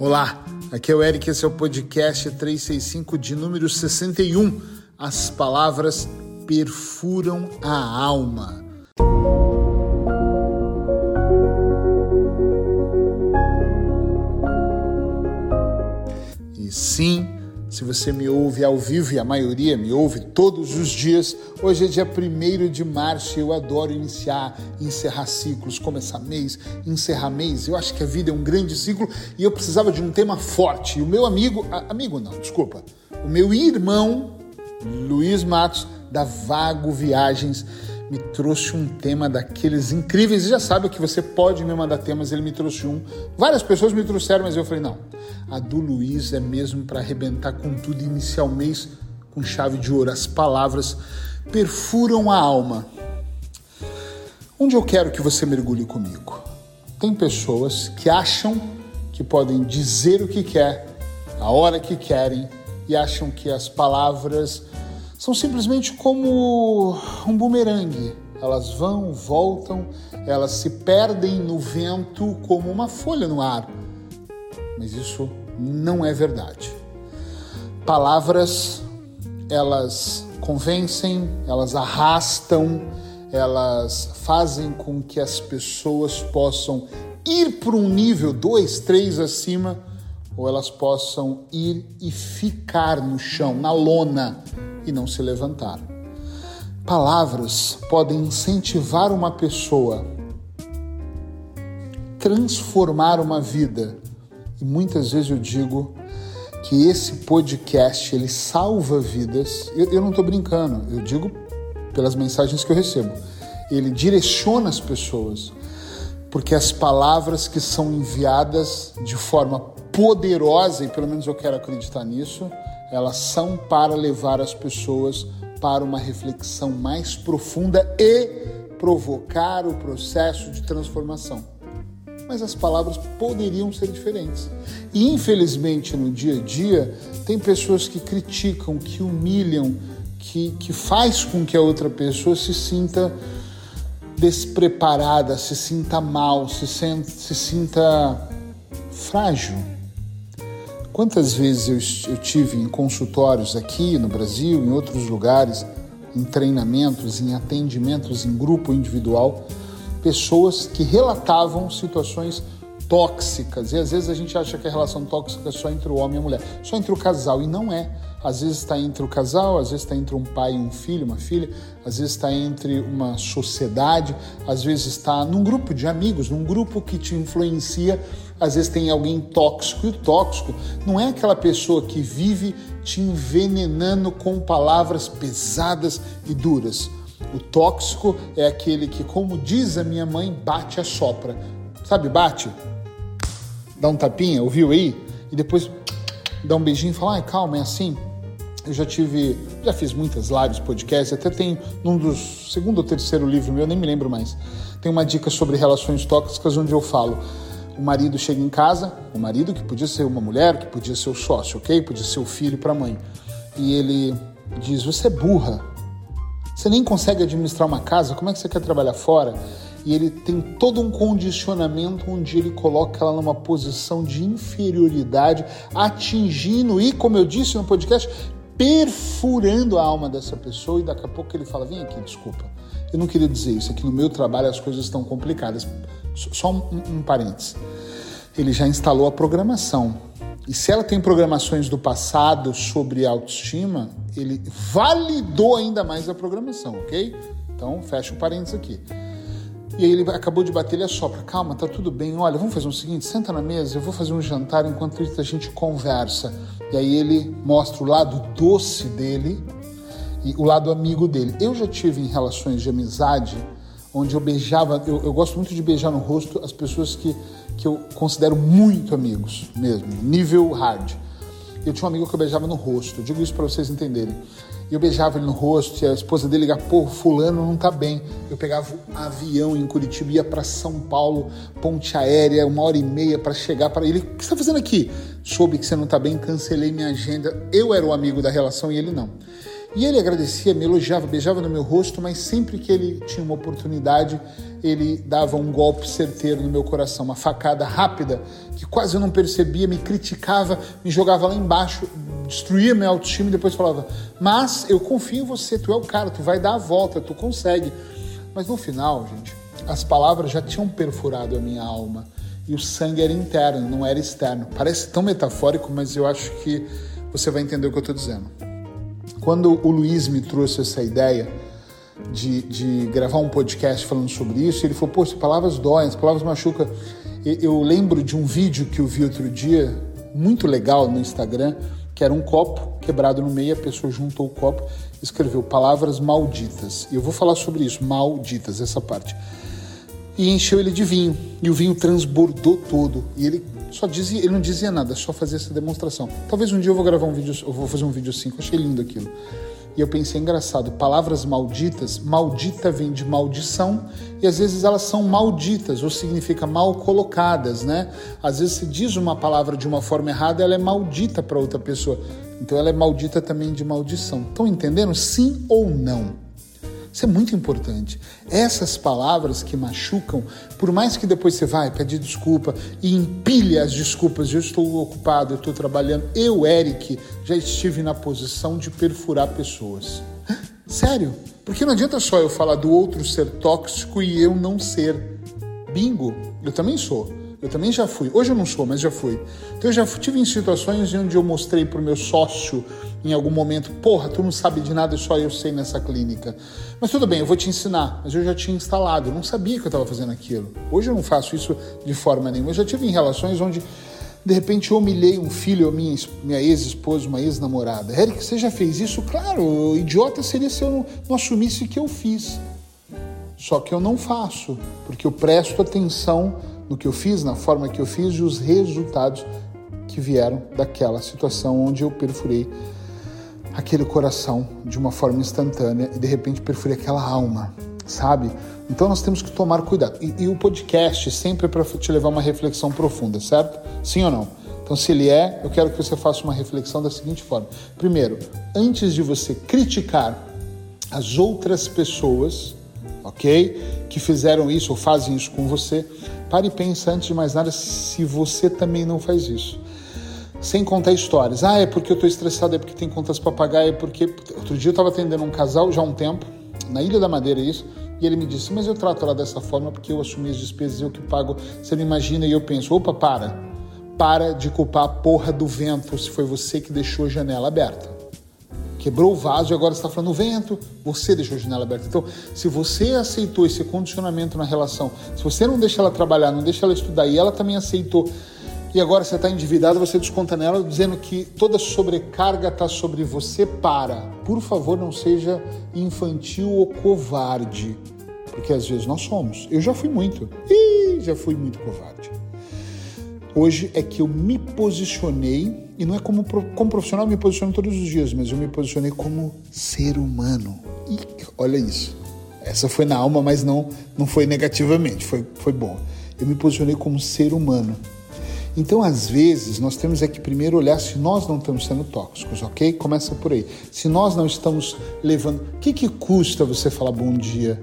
Olá, aqui é o Eric, esse é o podcast 365 de número 61. As palavras perfuram a alma. E sim, se você me ouve ao vivo, e a maioria me ouve todos os dias, hoje é dia 1 de março e eu adoro iniciar, encerrar ciclos, começar mês, encerrar mês. Eu acho que a vida é um grande ciclo e eu precisava de um tema forte. E o meu amigo, amigo não, desculpa, o meu irmão, Luiz Matos, da Vago Viagens, me trouxe um tema daqueles incríveis. E já sabe que você pode me mandar temas, ele me trouxe um. Várias pessoas me trouxeram, mas eu falei: não, a do Luiz é mesmo para arrebentar com tudo, iniciar o mês com chave de ouro. As palavras perfuram a alma. Onde eu quero que você mergulhe comigo? Tem pessoas que acham que podem dizer o que quer, a hora que querem, e acham que as palavras são simplesmente como um bumerangue. Elas vão, voltam, elas se perdem no vento como uma folha no ar. Mas isso não é verdade. Palavras, elas convencem, elas arrastam, elas fazem com que as pessoas possam ir para um nível dois, três acima, ou elas possam ir e ficar no chão, na lona, e não se levantar. Palavras podem incentivar uma pessoa, transformar uma vida. E muitas vezes eu digo que esse podcast ele salva vidas. Eu, eu não estou brincando, eu digo pelas mensagens que eu recebo. Ele direciona as pessoas, porque as palavras que são enviadas de forma poderosa, e pelo menos eu quero acreditar nisso, elas são para levar as pessoas para uma reflexão mais profunda e provocar o processo de transformação. Mas as palavras poderiam ser diferentes. E infelizmente no dia a dia tem pessoas que criticam, que humilham, que, que faz com que a outra pessoa se sinta despreparada, se sinta mal, se, sente, se sinta frágil. Quantas vezes eu, eu tive em consultórios aqui no Brasil, em outros lugares, em treinamentos, em atendimentos em grupo individual, pessoas que relatavam situações tóxicas. E às vezes a gente acha que a relação tóxica é só entre o homem e a mulher, só entre o casal, e não é. Às vezes está entre o casal, às vezes está entre um pai e um filho, uma filha, às vezes está entre uma sociedade, às vezes está num grupo de amigos, num grupo que te influencia, às vezes tem alguém tóxico. E o tóxico não é aquela pessoa que vive te envenenando com palavras pesadas e duras. O tóxico é aquele que, como diz a minha mãe, bate a sopra. Sabe, bate? Dá um tapinha, ouviu aí? E depois dá um beijinho e fala, ai, calma, é assim? Eu já tive, já fiz muitas lives, podcasts, até tem num dos segundo ou terceiro livro meu, nem me lembro mais. Tem uma dica sobre relações tóxicas onde eu falo: o marido chega em casa, o marido que podia ser uma mulher, que podia ser o sócio, ok? Podia ser o filho para a mãe. E ele diz: Você é burra. Você nem consegue administrar uma casa, como é que você quer trabalhar fora? E ele tem todo um condicionamento onde ele coloca ela numa posição de inferioridade, atingindo e, como eu disse no podcast, perfurando a alma dessa pessoa e daqui a pouco ele fala: Vem aqui, desculpa. Eu não queria dizer isso, aqui no meu trabalho as coisas estão complicadas. Só um, um parênteses. Ele já instalou a programação. E se ela tem programações do passado sobre autoestima, ele validou ainda mais a programação, ok? Então, fecha o parênteses aqui. E aí ele acabou de bater, ele assopra, calma, tá tudo bem, olha, vamos fazer o seguinte, senta na mesa, eu vou fazer um jantar enquanto a gente conversa. E aí ele mostra o lado doce dele e o lado amigo dele. Eu já tive em relações de amizade onde eu beijava, eu, eu gosto muito de beijar no rosto as pessoas que, que eu considero muito amigos mesmo, nível hard. Eu tinha um amigo que eu beijava no rosto, eu digo isso para vocês entenderem. Eu beijava ele no rosto, e a esposa dele ligava, pô, fulano não tá bem. Eu pegava um avião em Curitiba, ia para São Paulo, ponte aérea, uma hora e meia para chegar para ele. O que você tá fazendo aqui? Soube que você não tá bem, cancelei minha agenda. Eu era o amigo da relação e ele não. E ele agradecia, me elogiava, beijava no meu rosto, mas sempre que ele tinha uma oportunidade, ele dava um golpe certeiro no meu coração, uma facada rápida que quase eu não percebia, me criticava, me jogava lá embaixo, destruía minha autoestima e depois falava: Mas eu confio em você, tu é o cara, tu vai dar a volta, tu consegue. Mas no final, gente, as palavras já tinham perfurado a minha alma e o sangue era interno, não era externo. Parece tão metafórico, mas eu acho que você vai entender o que eu estou dizendo. Quando o Luiz me trouxe essa ideia de, de gravar um podcast falando sobre isso, ele falou: as palavras doem, as palavras machucam. Eu lembro de um vídeo que eu vi outro dia, muito legal no Instagram, que era um copo quebrado no meio, a pessoa juntou o copo e escreveu palavras malditas. E eu vou falar sobre isso, malditas, essa parte e encheu ele de vinho. E o vinho transbordou todo. E ele só dizia, ele não dizia nada, só fazia essa demonstração. Talvez um dia eu vou gravar um vídeo, eu vou fazer um vídeo assim, eu achei lindo aquilo. E eu pensei, engraçado, palavras malditas, maldita vem de maldição, e às vezes elas são malditas, ou significa mal colocadas, né? Às vezes se diz uma palavra de uma forma errada, ela é maldita para outra pessoa. Então ela é maldita também de maldição. Estão entendendo? Sim ou não? Isso é muito importante. Essas palavras que machucam, por mais que depois você vai pedir desculpa e empilha as desculpas, eu estou ocupado, eu estou trabalhando, eu, Eric, já estive na posição de perfurar pessoas. Sério? Porque não adianta só eu falar do outro ser tóxico e eu não ser. Bingo, eu também sou. Eu também já fui. Hoje eu não sou, mas já fui. Então eu já tive em situações onde eu mostrei para o meu sócio em algum momento, porra, tu não sabe de nada, só eu sei nessa clínica. Mas tudo bem, eu vou te ensinar. Mas eu já tinha instalado, eu não sabia que eu estava fazendo aquilo. Hoje eu não faço isso de forma nenhuma. Eu já tive em relações onde de repente eu humilhei um filho ou minha, minha ex-esposa, uma ex-namorada. Eric, você já fez isso? Claro, idiota seria se eu não, não assumisse que eu fiz. Só que eu não faço, porque eu presto atenção no que eu fiz, na forma que eu fiz e os resultados que vieram daquela situação onde eu perfurei aquele coração de uma forma instantânea e de repente perfurei aquela alma, sabe? Então nós temos que tomar cuidado. E, e o podcast sempre é para te levar uma reflexão profunda, certo? Sim ou não? Então, se ele é, eu quero que você faça uma reflexão da seguinte forma: primeiro, antes de você criticar as outras pessoas, ok? Que fizeram isso ou fazem isso com você, Pare e pense antes de mais nada se você também não faz isso. Sem contar histórias. Ah, é porque eu estou estressado, é porque tem contas para pagar, é porque. Outro dia eu estava atendendo um casal já há um tempo, na Ilha da Madeira, isso, e ele me disse: Mas eu trato ela dessa forma porque eu assumi as despesas, eu que pago. Você não imagina, e eu penso: opa, para. Para de culpar a porra do vento se foi você que deixou a janela aberta quebrou o vaso e agora está falando o vento, você deixou a janela aberta. Então, se você aceitou esse condicionamento na relação, se você não deixa ela trabalhar, não deixa ela estudar e ela também aceitou, e agora você está endividado, você desconta nela dizendo que toda sobrecarga está sobre você, para. Por favor, não seja infantil ou covarde, porque às vezes nós somos. Eu já fui muito, e já fui muito covarde. Hoje é que eu me posicionei e não é como, como profissional eu me posiciono todos os dias, mas eu me posicionei como ser humano. E olha isso. Essa foi na alma, mas não, não foi negativamente, foi, foi bom. Eu me posicionei como ser humano. Então, às vezes, nós temos é que primeiro olhar se nós não estamos sendo tóxicos, ok? Começa por aí. Se nós não estamos levando. O que, que custa você falar bom dia?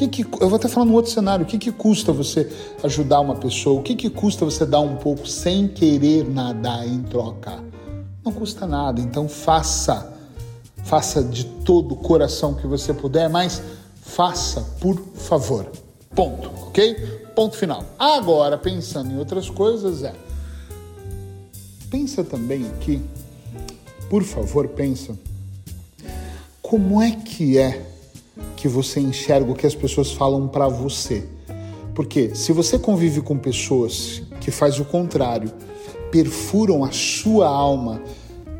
Que que, eu vou até falar num outro cenário. O que, que custa você ajudar uma pessoa? O que, que custa você dar um pouco sem querer nada em troca? Não custa nada. Então faça. Faça de todo o coração que você puder, mas faça, por favor. Ponto, ok? Ponto final. Agora, pensando em outras coisas, é. Pensa também aqui, por favor, pensa. Como é que é que você enxerga o que as pessoas falam para você. Porque se você convive com pessoas que faz o contrário, perfuram a sua alma,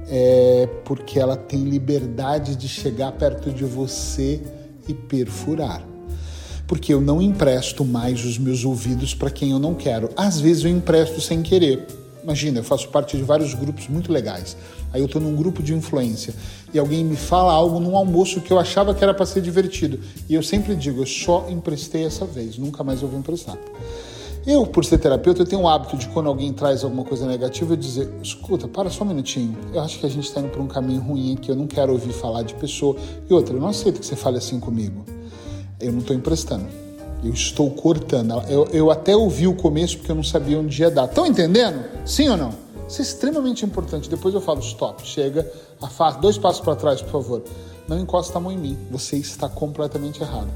é porque ela tem liberdade de chegar perto de você e perfurar. Porque eu não empresto mais os meus ouvidos para quem eu não quero. Às vezes eu empresto sem querer. Imagina, eu faço parte de vários grupos muito legais. Aí eu estou num grupo de influência e alguém me fala algo num almoço que eu achava que era para ser divertido. E eu sempre digo, eu só emprestei essa vez, nunca mais eu vou emprestar. Eu, por ser terapeuta, eu tenho o hábito de quando alguém traz alguma coisa negativa, eu dizer, escuta, para só um minutinho. Eu acho que a gente está indo por um caminho ruim aqui, eu não quero ouvir falar de pessoa. E outra, eu não aceito que você fale assim comigo. Eu não estou emprestando. Eu estou cortando. Eu, eu até ouvi o começo porque eu não sabia onde ia dar. Estão entendendo? Sim ou não? Isso é extremamente importante. Depois eu falo, stop, chega, afasta, dois passos para trás, por favor. Não encosta a mão em mim. Você está completamente errado.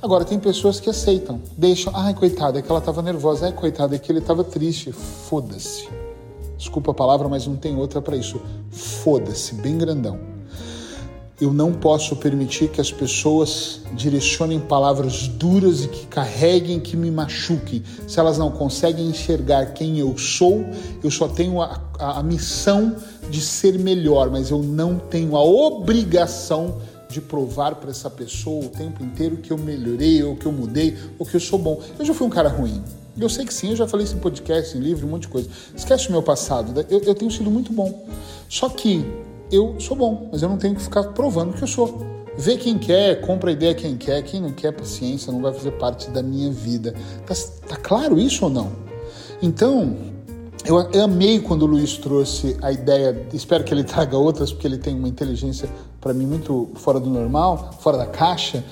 Agora, tem pessoas que aceitam, deixam, ai, coitada, é que ela estava nervosa, ai, coitada, é que ele estava triste. Foda-se. Desculpa a palavra, mas não tem outra para isso. Foda-se, bem grandão. Eu não posso permitir que as pessoas direcionem palavras duras e que carreguem, que me machuquem. Se elas não conseguem enxergar quem eu sou, eu só tenho a, a, a missão de ser melhor, mas eu não tenho a obrigação de provar para essa pessoa o tempo inteiro que eu melhorei, ou que eu mudei, ou que eu sou bom. Eu já fui um cara ruim. Eu sei que sim, eu já falei isso em podcast, em livro, um monte de coisa. Esquece o meu passado, né? eu, eu tenho sido muito bom. Só que eu sou bom, mas eu não tenho que ficar provando que eu sou. Vê quem quer, compra a ideia quem quer, quem não quer, paciência, não vai fazer parte da minha vida. Tá, tá claro isso ou não? Então, eu, amei quando o Luiz trouxe a ideia, espero que ele traga outras, porque ele tem uma inteligência, para mim, muito fora do normal, fora da caixa,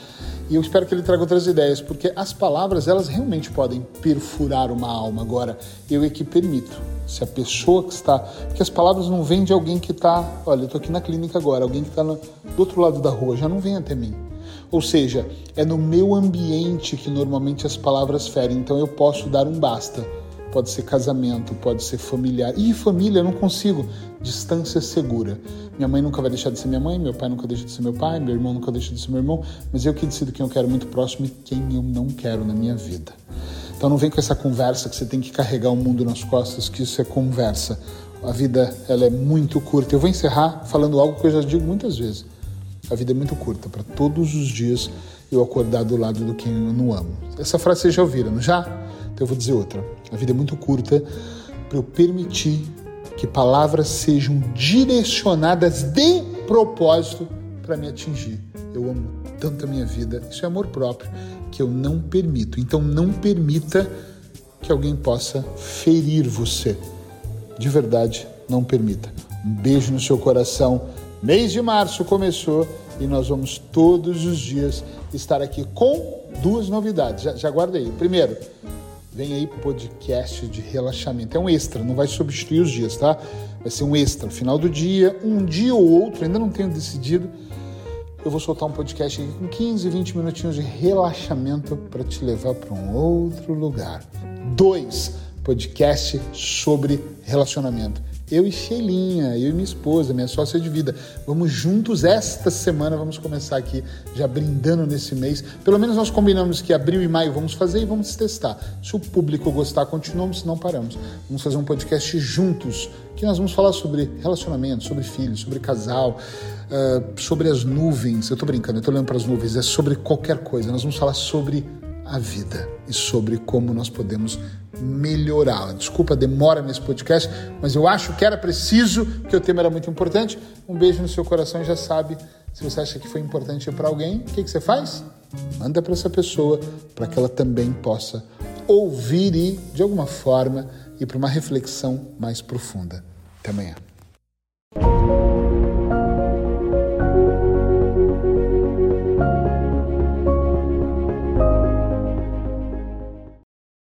e eu espero que ele traga outras ideias, porque as palavras, elas realmente podem perfurar uma alma. Agora, eu é que permito. Se a pessoa que está. Porque as palavras não vêm de alguém que está. Olha, eu estou aqui na clínica agora, alguém que está do outro lado da rua, já não vem até mim. Ou seja, é no meu ambiente que normalmente as palavras ferem, então eu posso dar um basta pode ser casamento, pode ser familiar. E família, eu não consigo. Distância segura. Minha mãe nunca vai deixar de ser minha mãe, meu pai nunca deixa de ser meu pai, meu irmão nunca deixa de ser meu irmão, mas eu que decido quem eu quero muito próximo e quem eu não quero na minha vida. Então não vem com essa conversa que você tem que carregar o mundo nas costas, que isso é conversa. A vida ela é muito curta. Eu vou encerrar falando algo que eu já digo muitas vezes. A vida é muito curta para todos os dias eu acordar do lado do quem eu não amo. Essa frase vocês já ouviram, não já? Então eu vou dizer outra. A vida é muito curta para eu permitir que palavras sejam direcionadas de propósito para me atingir. Eu amo tanto a minha vida, isso é amor próprio, que eu não permito. Então não permita que alguém possa ferir você. De verdade, não permita. Um beijo no seu coração. Mês de março começou e nós vamos todos os dias estar aqui com duas novidades. Já, já guarda aí. Primeiro, Vem aí podcast de relaxamento. É um extra, não vai substituir os dias, tá? Vai ser um extra. Final do dia, um dia ou outro, ainda não tenho decidido. Eu vou soltar um podcast aqui com 15, 20 minutinhos de relaxamento para te levar para um outro lugar. Dois, podcast sobre relacionamento. Eu e Sheilinha, eu e minha esposa, minha sócia de vida, vamos juntos esta semana, vamos começar aqui já brindando nesse mês. Pelo menos nós combinamos que abril e maio vamos fazer e vamos testar. Se o público gostar, continuamos, se não paramos. Vamos fazer um podcast juntos, que nós vamos falar sobre relacionamento, sobre filhos, sobre casal, uh, sobre as nuvens. Eu tô brincando, eu tô olhando para as nuvens, é sobre qualquer coisa. Nós vamos falar sobre a vida e sobre como nós podemos melhorá-la. Desculpa a demora nesse podcast, mas eu acho que era preciso, que o tema era muito importante. Um beijo no seu coração e já sabe, se você acha que foi importante para alguém, o que, que você faz? Manda para essa pessoa para que ela também possa ouvir e, de alguma forma, ir para uma reflexão mais profunda. Até amanhã.